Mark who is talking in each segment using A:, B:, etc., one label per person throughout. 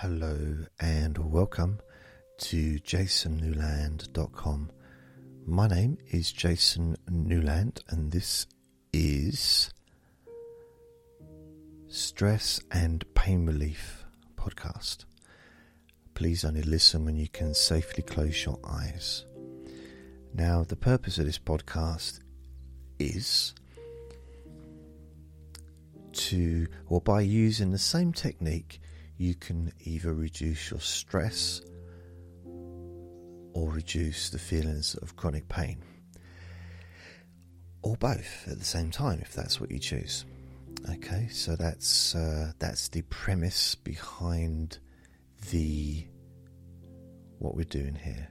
A: Hello and welcome to jasonnewland.com. My name is Jason Newland and this is Stress and Pain Relief podcast. Please only listen when you can safely close your eyes. Now, the purpose of this podcast is to, or by using the same technique, you can either reduce your stress or reduce the feelings of chronic pain, or both at the same time if that's what you choose. Okay, so that's uh, that's the premise behind the what we're doing here.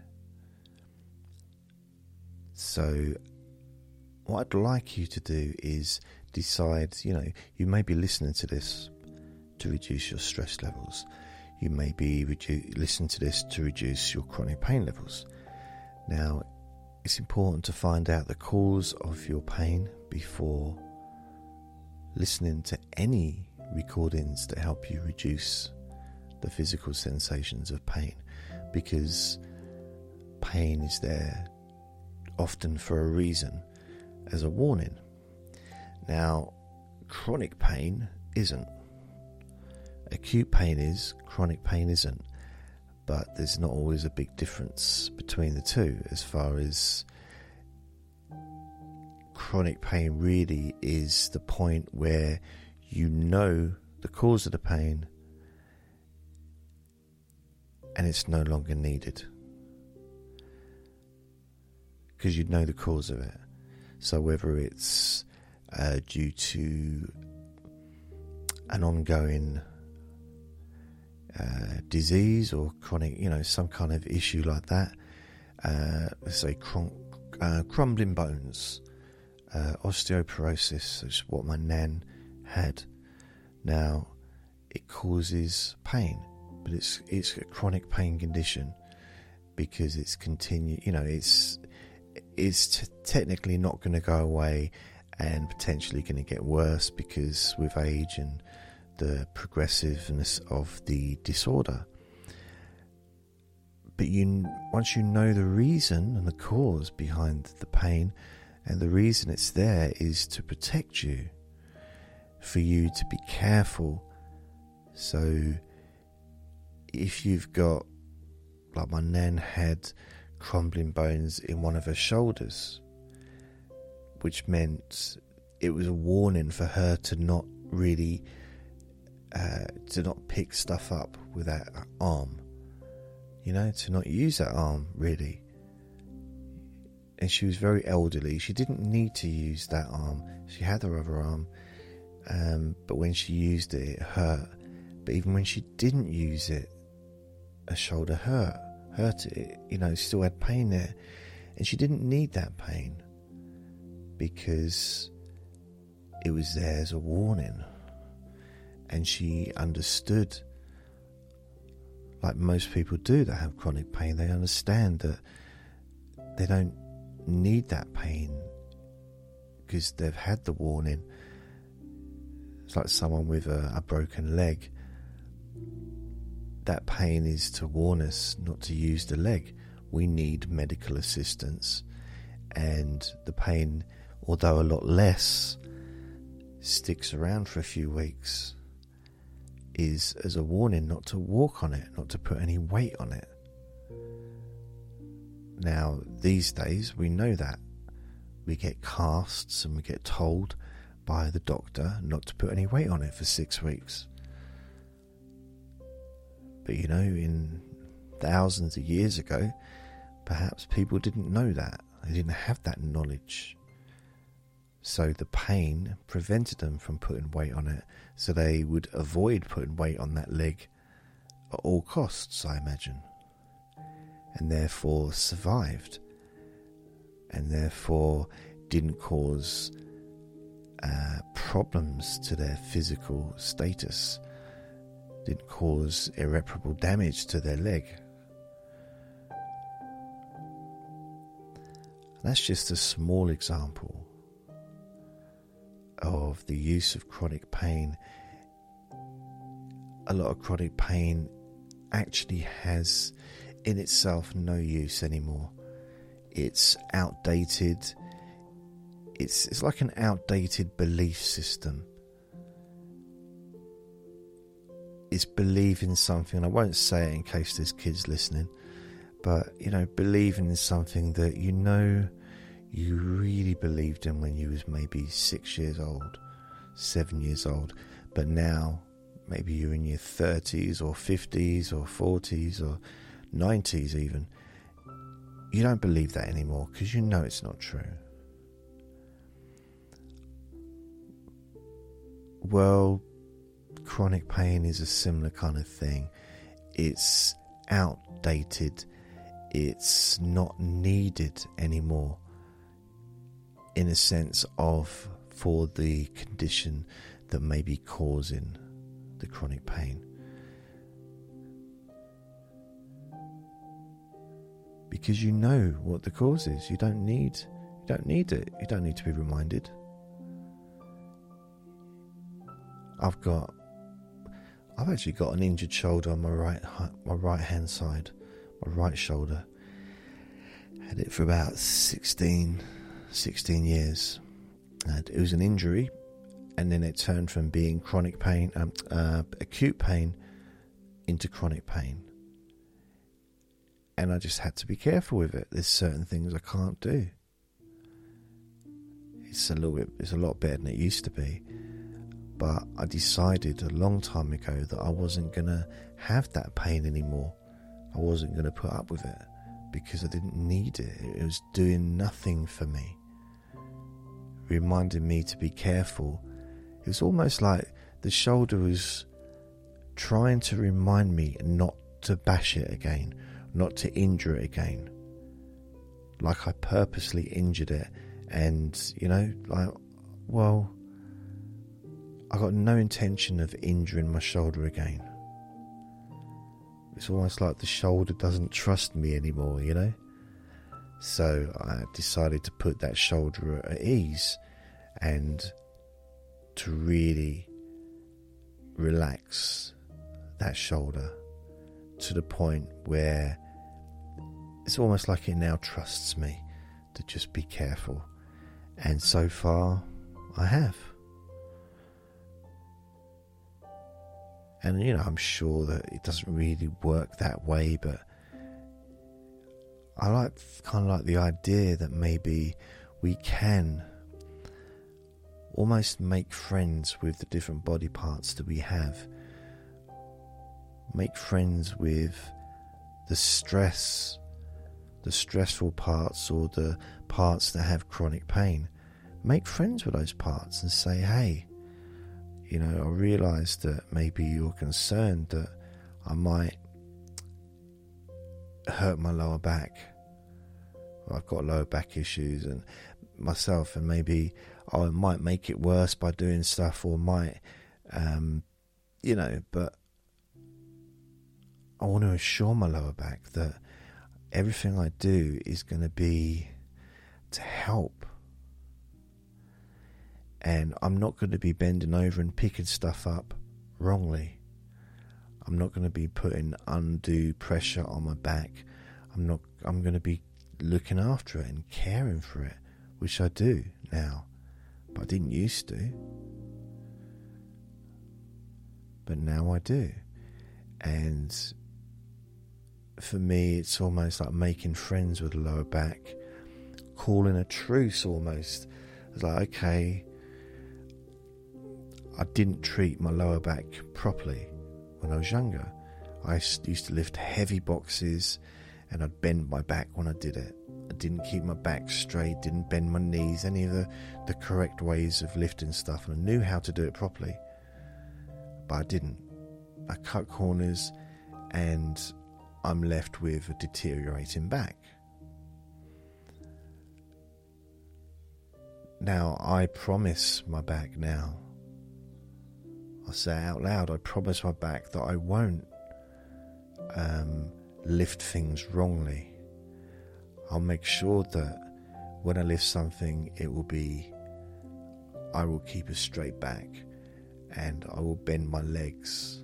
A: So, what I'd like you to do is decide. You know, you may be listening to this to reduce your stress levels. You may be redu- listen to this to reduce your chronic pain levels. Now, it's important to find out the cause of your pain before listening to any recordings that help you reduce the physical sensations of pain because pain is there often for a reason as a warning. Now, chronic pain isn't. Acute pain is, chronic pain isn't. But there's not always a big difference between the two as far as chronic pain really is the point where you know the cause of the pain and it's no longer needed because you know the cause of it. So, whether it's uh, due to an ongoing uh, disease or chronic, you know, some kind of issue like that. Uh, let's say uh, crumbling bones, uh, osteoporosis, is what my nan had. Now, it causes pain, but it's it's a chronic pain condition because it's continue. You know, it's it's t- technically not going to go away and potentially going to get worse because with age and the progressiveness of the disorder. But you, once you know the reason and the cause behind the pain, and the reason it's there is to protect you, for you to be careful. So, if you've got, like my nan had, crumbling bones in one of her shoulders, which meant it was a warning for her to not really uh, to not pick stuff up with that arm. You know, to not use that arm really. And she was very elderly. She didn't need to use that arm. She had her other arm, um, but when she used it, it hurt. But even when she didn't use it, her shoulder hurt. Hurt it. You know, still had pain there, and she didn't need that pain because it was there as a warning and she understood, like most people do that have chronic pain, they understand that they don't need that pain because they've had the warning. It's like someone with a, a broken leg. That pain is to warn us not to use the leg. We need medical assistance, and the pain, although a lot less, sticks around for a few weeks is as a warning not to walk on it, not to put any weight on it. Now, these days, we know that. We get casts and we get told by the doctor not to put any weight on it for six weeks. But you know, in thousands of years ago, perhaps people didn't know that. They didn't have that knowledge. So the pain prevented them from putting weight on it, so they would avoid putting weight on that leg at all costs, I imagine, and therefore survived, and therefore didn't cause uh, problems to their physical status, didn't cause irreparable damage to their leg. That's just a small example of the use of chronic pain. A lot of chronic pain actually has in itself no use anymore. It's outdated. It's, it's like an outdated belief system. It's believing something, I won't say it in case there's kids listening, but you know, believing in something that you know you really believed in when you was maybe six years old, seven years old, but now maybe you're in your 30s or 50s or 40s or 90s even, you don't believe that anymore because you know it's not true. Well, chronic pain is a similar kind of thing. It's outdated, it's not needed anymore in a sense of for the condition that may be causing the chronic pain. Because you know what the cause is. You don't need you don't need it. You don't need to be reminded. I've got I've actually got an injured shoulder on my right my right hand side, my right shoulder. Had it for about 16, 16 years. And it was an injury and then it turned from being chronic pain, um, uh, acute pain, into chronic pain. And I just had to be careful with it. There's certain things I can't do. It's a little bit, it's a lot better than it used to be. But I decided a long time ago that I wasn't gonna have that pain anymore. I wasn't gonna put up with it because I didn't need it. It was doing nothing for me. Reminding me to be careful it was almost like the shoulder was trying to remind me not to bash it again, not to injure it again. Like I purposely injured it, and you know, like, well, I got no intention of injuring my shoulder again. It's almost like the shoulder doesn't trust me anymore, you know? So I decided to put that shoulder at ease and to really relax that shoulder to the point where it's almost like it now trusts me to just be careful. And so far, I have. And you know, I'm sure that it doesn't really work that way, but I like kind of like the idea that maybe we can almost make friends with the different body parts that we have. Make friends with the stress, the stressful parts, or the parts that have chronic pain. Make friends with those parts and say, hey, you know, I realize that maybe you're concerned that I might hurt my lower back. I've got lower back issues and myself, and maybe I might make it worse by doing stuff, or might, um, you know, but I want to assure my lower back that everything I do is going to be to help. And I'm not going to be bending over and picking stuff up wrongly. I'm not going to be putting undue pressure on my back. I'm not I'm going to be looking after it and caring for it, which I do now but I didn't used to. But now I do. And for me, it's almost like making friends with the lower back, calling a truce almost. It's like, okay, I didn't treat my lower back properly when I was younger. I used to lift heavy boxes and I'd bend my back when I did it. I didn't keep my back straight, didn't bend my knees, any of the, the correct ways of lifting stuff, and I knew how to do it properly. But I didn't. I cut corners and I'm left with a deteriorating back. Now, I promise my back now. I say out loud, I promise my back that I won't um, lift things wrongly. I'll make sure that when I lift something, it will be, I will keep a straight back and I will bend my legs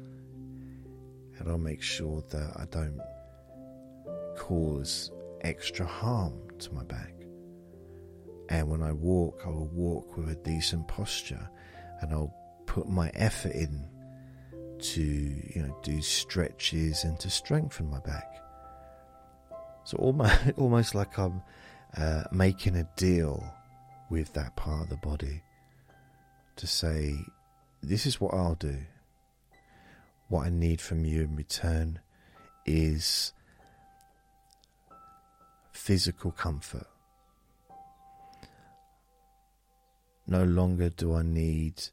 A: and I'll make sure that I don't cause extra harm to my back. And when I walk, I will walk with a decent posture and I'll put my effort in to, you know, do stretches and to strengthen my back. So almost, almost like I'm uh, making a deal with that part of the body to say, this is what I'll do. What I need from you in return is physical comfort. No longer do I need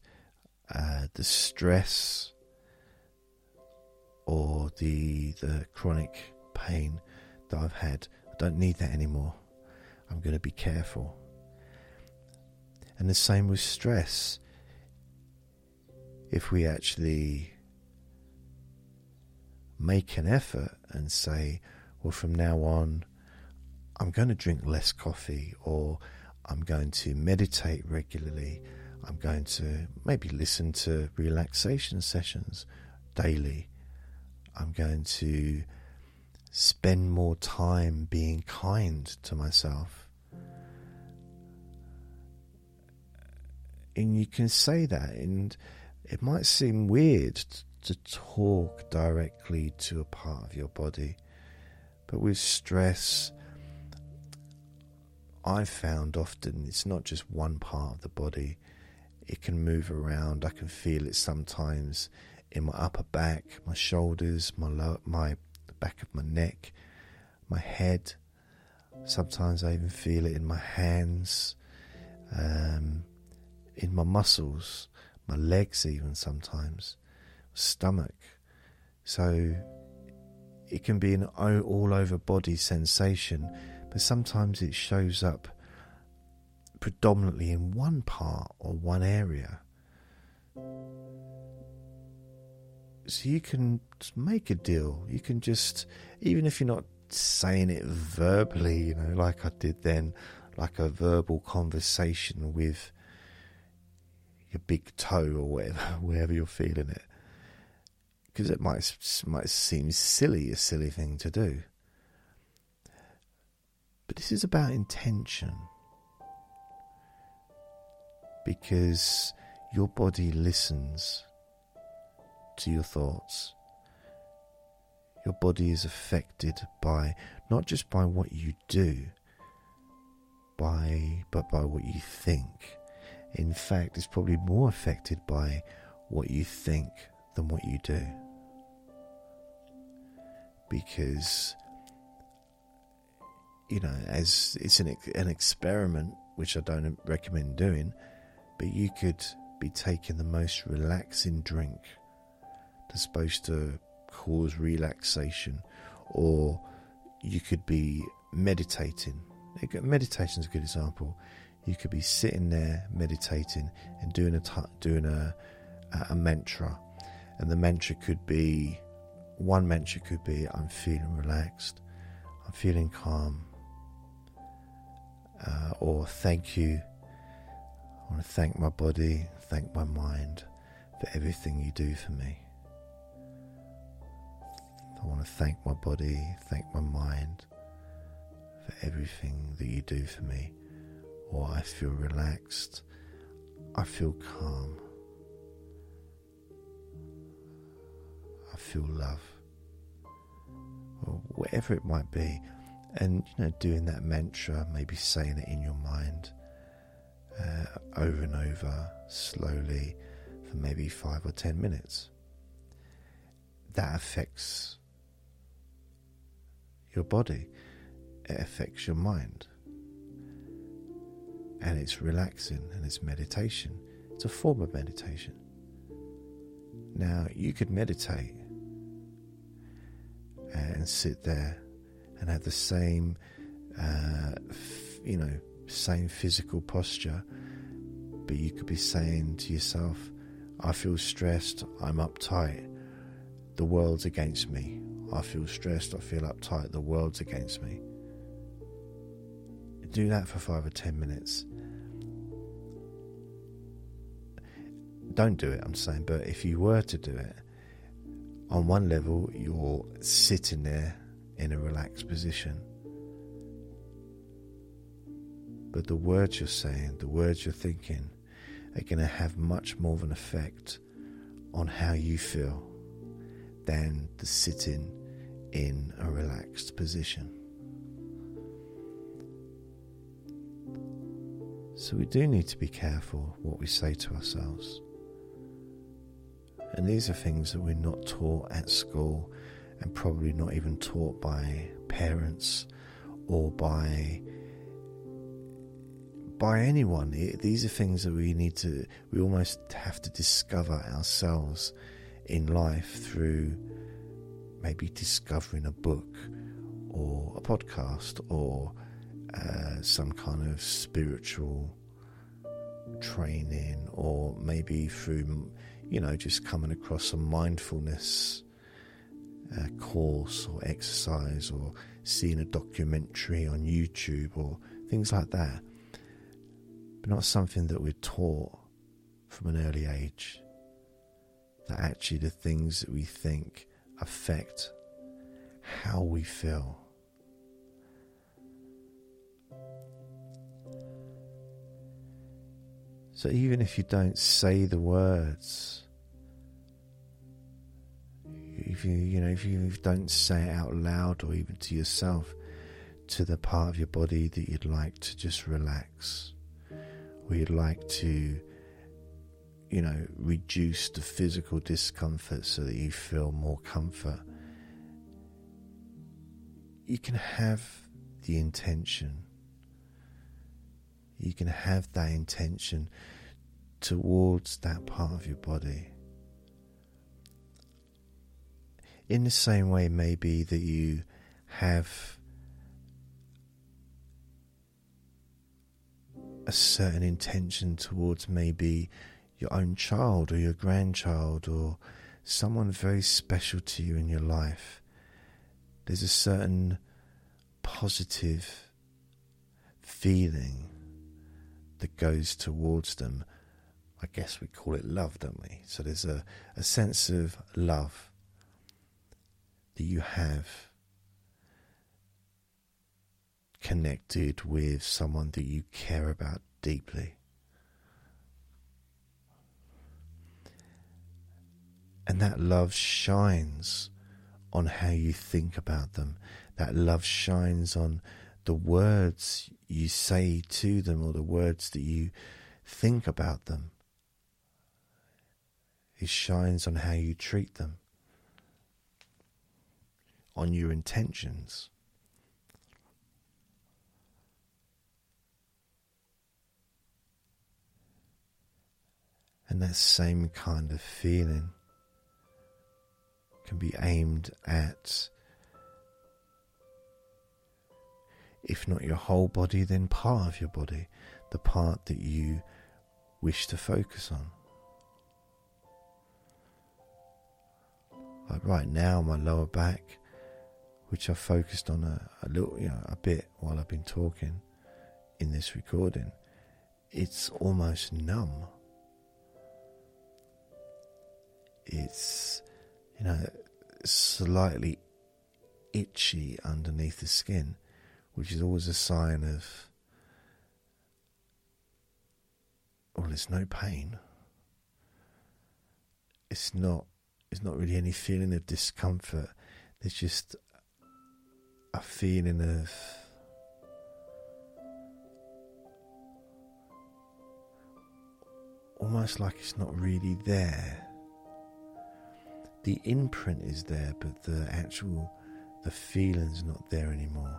A: uh, the stress or the the chronic pain that I've had. I don't need that anymore. I'm going to be careful. And the same with stress. If we actually make an effort and say, well, from now on, I'm going to drink less coffee, or I'm going to meditate regularly, I'm going to maybe listen to relaxation sessions daily, I'm going to spend more time being kind to myself. And you can say that, and it might seem weird to talk directly to a part of your body, but with stress, I've found often it's not just one part of the body, it can move around. I can feel it sometimes in my upper back, my shoulders, my lower, my back of my neck, my head. Sometimes I even feel it in my hands, um, in my muscles, my legs, even sometimes, stomach. So it can be an all over body sensation, but sometimes it shows up predominantly in one part or one area. So you can make a deal. You can just, even if you're not saying it verbally, you know, like I did then, like a verbal conversation with your big toe or whatever, wherever you're feeling it. Because it might might seem silly, a silly thing to do. But this is about intention. Because your body listens to your thoughts. Your body is affected by not just by what you do, by but by what you think. In fact, it's probably more affected by what you think than what you do. Because you know, as it's an an experiment, which I don't recommend doing, but you could be taking the most relaxing drink that's supposed to cause relaxation, or you could be meditating. Meditation is a good example. You could be sitting there meditating and doing a doing a, a mantra, and the mantra could be one mantra could be I'm feeling relaxed, I'm feeling calm, uh, or thank you. I want to thank my body, thank my mind for everything you do for me. I want to thank my body, thank my mind for everything that you do for me. Or I feel relaxed, I feel calm, I feel love, or whatever it might be. And you know, doing that mantra, maybe saying it in your mind uh, over and over slowly for maybe five or ten minutes. That affects your body, it affects your mind. And it's relaxing and it's meditation. It's a form of meditation. Now, you could meditate and sit there and have the same, uh, f- you know, same physical posture, but you could be saying to yourself, I feel stressed, I'm uptight, the world's against me, I feel stressed, I feel uptight, the world's against me. Do that for five or ten minutes. Don't do it, I'm saying, but if you were to do it, on one level, you're sitting there in a relaxed position. But the words you're saying, the words you're thinking, are going to have much more of an effect on how you feel than the sitting in a relaxed position. So we do need to be careful what we say to ourselves. And these are things that we're not taught at school and probably not even taught by parents or by by anyone. These are things that we need to we almost have to discover ourselves in life through maybe discovering a book or a podcast or uh, some kind of spiritual training or maybe through you know just coming across a mindfulness uh, course or exercise or seeing a documentary on YouTube or things like that. But not something that we're taught from an early age. That actually the things that we think affect how we feel. So even if you don't say the words, if you you know if you don't say it out loud or even to yourself, to the part of your body that you'd like to just relax, or you'd like to you know, reduce the physical discomfort so that you feel more comfort. You can have the intention. You can have that intention towards that part of your body. In the same way, maybe that you have a certain intention towards maybe your own child or your grandchild or someone very special to you in your life, there's a certain positive feeling that goes towards them. I guess we call it love, don't we? So there's a, a sense of love that you have connected with someone that you care about deeply. And that love shines on how you think about them. That love shines on the words you say to them or the words that you think about them. It shines on how you treat them, on your intentions. And that same kind of feeling can be aimed at, if not your whole body, then part of your body, the part that you wish to focus on. Like right now, my lower back, which I focused on a, a little, you know, a bit while I've been talking in this recording, it's almost numb. It's, you know, slightly itchy underneath the skin, which is always a sign of, well, there's no pain. It's not. It's not really any feeling of discomfort. There's just a feeling of almost like it's not really there the imprint is there, but the actual the feeling's not there anymore.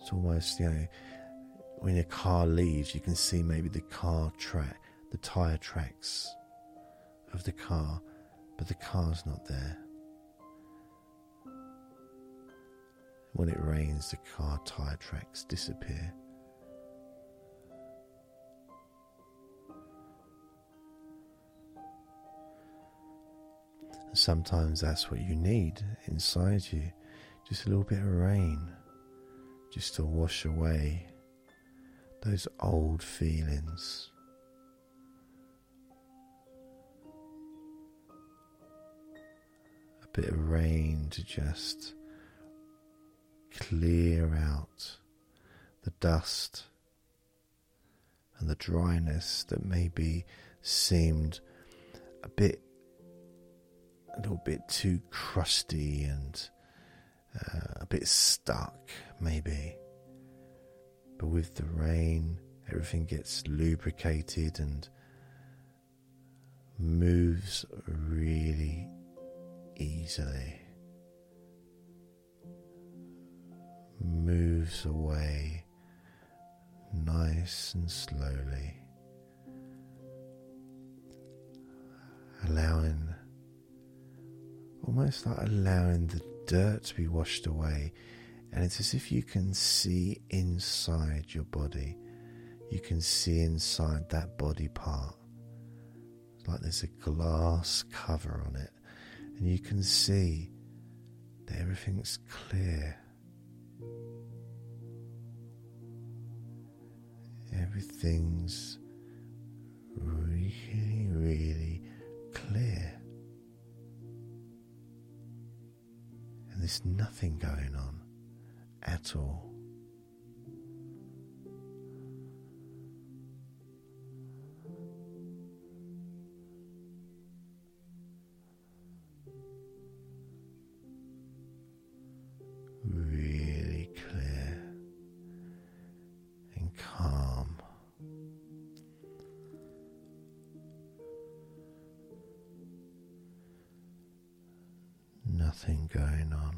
A: It's almost you know when a car leaves, you can see maybe the car track, the tire tracks of the car, but the car's not there. When it rains, the car tire tracks disappear. sometimes that's what you need inside you just a little bit of rain, just to wash away those old feelings. A bit of rain to just clear out the dust and the dryness that maybe seemed a bit a little bit too crusty and uh, a bit stuck maybe. But with the rain everything gets lubricated and moves really easily. Moves away nice and slowly, allowing almost like allowing the dirt to be washed away. And it's as if you can see inside your body, you can see inside that body part. It's like there's a glass cover on it, and you can see that everything's clear everything's really, really clear. There's nothing going on at all. Really clear and calm. Nothing going on.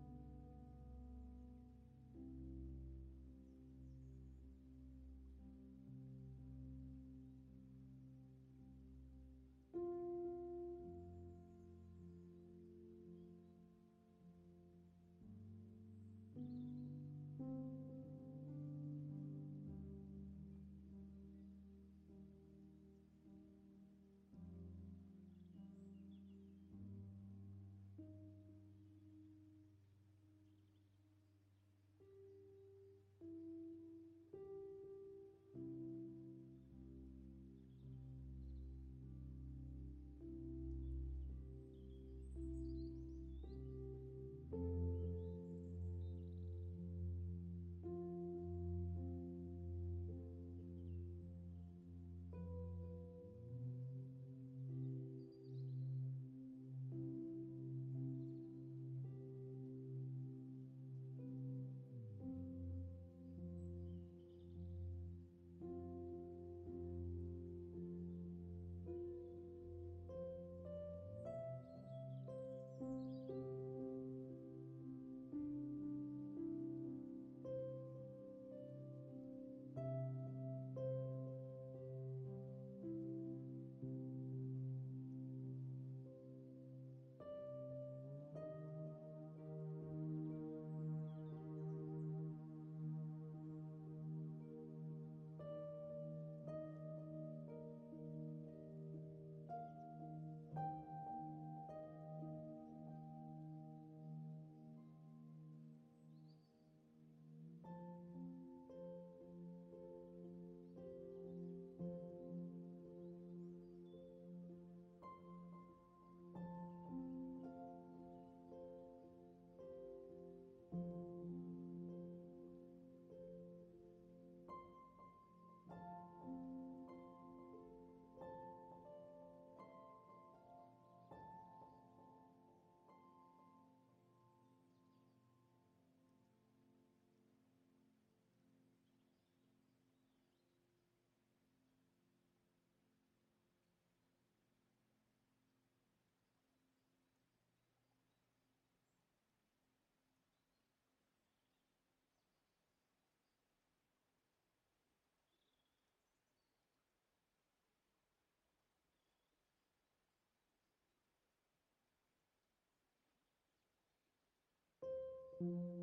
A: you